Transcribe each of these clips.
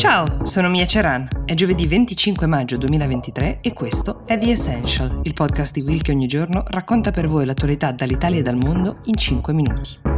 Ciao, sono Mia Ceran. È giovedì 25 maggio 2023 e questo è The Essential, il podcast di Will che ogni giorno racconta per voi l'attualità dall'Italia e dal mondo in 5 minuti.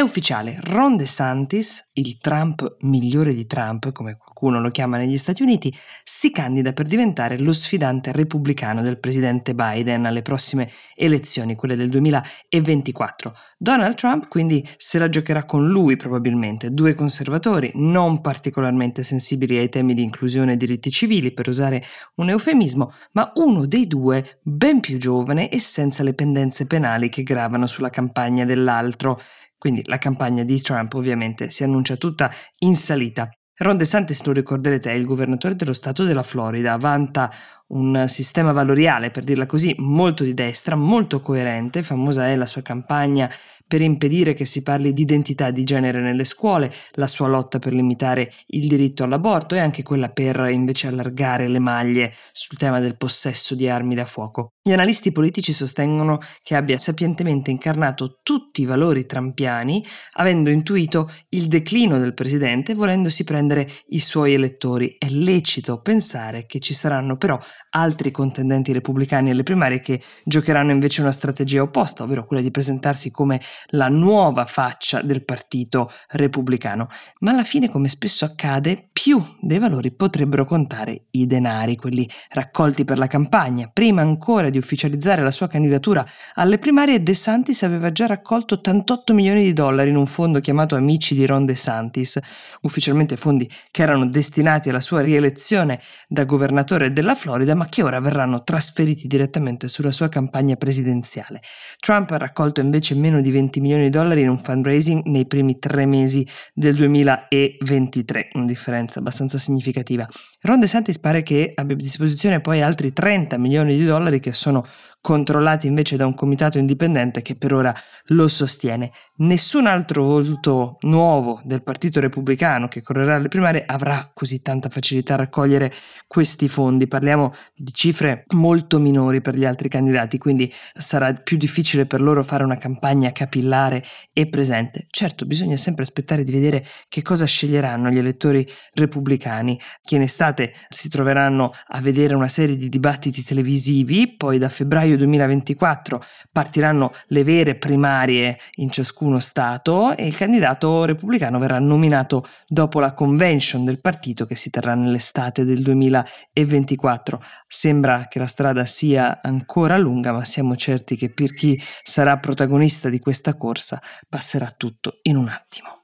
È ufficiale, Ron DeSantis, il Trump migliore di Trump, come qualcuno lo chiama negli Stati Uniti, si candida per diventare lo sfidante repubblicano del presidente Biden alle prossime elezioni, quelle del 2024. Donald Trump quindi se la giocherà con lui probabilmente, due conservatori non particolarmente sensibili ai temi di inclusione e diritti civili, per usare un eufemismo, ma uno dei due ben più giovane e senza le pendenze penali che gravano sulla campagna dell'altro. Quindi la campagna di Trump ovviamente si annuncia tutta in salita. Ron DeSantis, lo ricorderete, è il governatore dello stato della Florida, vanta un sistema valoriale, per dirla così, molto di destra, molto coerente, famosa è la sua campagna per impedire che si parli di identità di genere nelle scuole, la sua lotta per limitare il diritto all'aborto e anche quella per invece allargare le maglie sul tema del possesso di armi da fuoco. Gli analisti politici sostengono che abbia sapientemente incarnato tutti i valori trampiani, avendo intuito il declino del presidente, volendosi prendere i suoi elettori. È lecito pensare che ci saranno però altri contendenti repubblicani alle primarie che giocheranno invece una strategia opposta, ovvero quella di presentarsi come la nuova faccia del partito repubblicano. Ma alla fine, come spesso accade, più dei valori potrebbero contare i denari, quelli raccolti per la campagna. Prima ancora di ufficializzare la sua candidatura alle primarie, De Santis aveva già raccolto 88 milioni di dollari in un fondo chiamato Amici di Ron De Santis, ufficialmente fondi che erano destinati alla sua rielezione da governatore della Florida, ma che ora verranno trasferiti direttamente sulla sua campagna presidenziale. Trump ha raccolto invece meno di 20 milioni di dollari in un fundraising nei primi tre mesi del 2023, una differenza abbastanza significativa. Ron DeSantis pare che abbia a disposizione poi altri 30 milioni di dollari che sono controllati invece da un comitato indipendente che per ora lo sostiene. Nessun altro volto nuovo del Partito Repubblicano che correrà alle primarie avrà così tanta facilità a raccogliere questi fondi. Parliamo di cifre molto minori per gli altri candidati, quindi sarà più difficile per loro fare una campagna capillare e presente. Certo, bisogna sempre aspettare di vedere che cosa sceglieranno gli elettori repubblicani, che in estate si troveranno a vedere una serie di dibattiti televisivi, poi da febbraio febbraio 2024 partiranno le vere primarie in ciascuno Stato e il candidato repubblicano verrà nominato dopo la convention del partito che si terrà nell'estate del 2024. Sembra che la strada sia ancora lunga, ma siamo certi che per chi sarà protagonista di questa corsa passerà tutto in un attimo.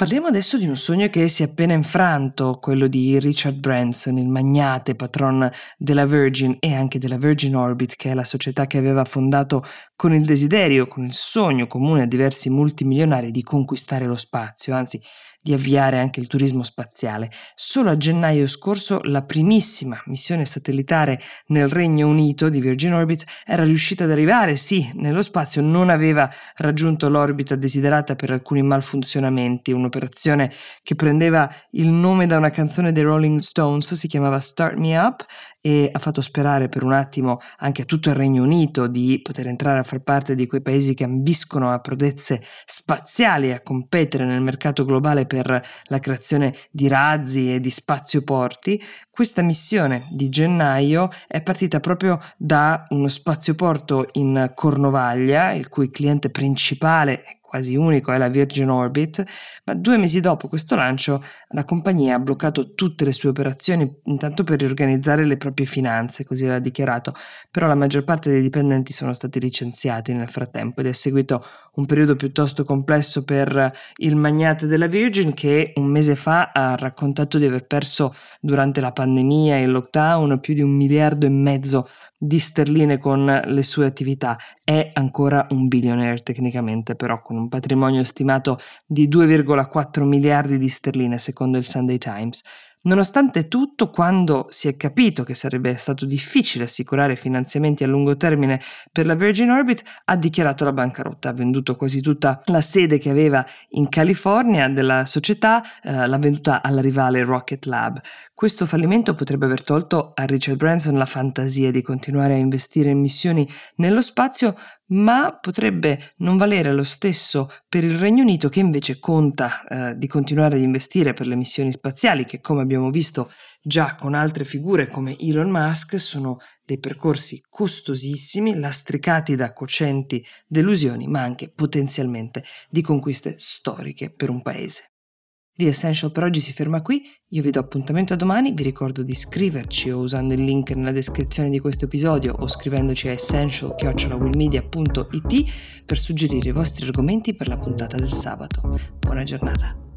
Parliamo adesso di un sogno che si è appena infranto, quello di Richard Branson, il magnate patron della Virgin e anche della Virgin Orbit, che è la società che aveva fondato con il desiderio, con il sogno comune a diversi multimilionari di conquistare lo spazio, anzi di avviare anche il turismo spaziale. Solo a gennaio scorso la primissima missione satellitare nel Regno Unito di Virgin Orbit era riuscita ad arrivare, sì, nello spazio, non aveva raggiunto l'orbita desiderata per alcuni malfunzionamenti, un'operazione che prendeva il nome da una canzone dei Rolling Stones, si chiamava Start Me Up e ha fatto sperare per un attimo anche a tutto il Regno Unito di poter entrare a far parte di quei paesi che ambiscono a prodezze spaziali e a competere nel mercato globale per la creazione di razzi e di spazioporti, questa missione di gennaio è partita proprio da uno spazioporto in Cornovaglia, il cui cliente principale quasi unico è la Virgin Orbit, ma due mesi dopo questo lancio la compagnia ha bloccato tutte le sue operazioni, intanto per riorganizzare le proprie finanze, così aveva dichiarato, però la maggior parte dei dipendenti sono stati licenziati nel frattempo ed è seguito un periodo piuttosto complesso per il magnate della Virgin che un mese fa ha raccontato di aver perso durante la pandemia e il lockdown più di un miliardo e mezzo di sterline con le sue attività. È ancora un billionaire tecnicamente, però con un patrimonio stimato di 2,4 miliardi di sterline secondo il Sunday Times. Nonostante tutto, quando si è capito che sarebbe stato difficile assicurare finanziamenti a lungo termine per la Virgin Orbit, ha dichiarato la bancarotta, ha venduto quasi tutta la sede che aveva in California della società, eh, l'ha venduta alla rivale Rocket Lab. Questo fallimento potrebbe aver tolto a Richard Branson la fantasia di continuare a investire in missioni nello spazio, ma potrebbe non valere lo stesso per il Regno Unito che invece conta eh, di continuare ad investire per le missioni spaziali che come abbiamo visto già con altre figure come Elon Musk sono dei percorsi costosissimi, lastricati da cocenti delusioni, ma anche potenzialmente di conquiste storiche per un paese. The Essential per oggi si ferma qui, io vi do appuntamento a domani, vi ricordo di iscriverci o usando il link nella descrizione di questo episodio o scrivendoci a essential-willmedia.it per suggerire i vostri argomenti per la puntata del sabato. Buona giornata!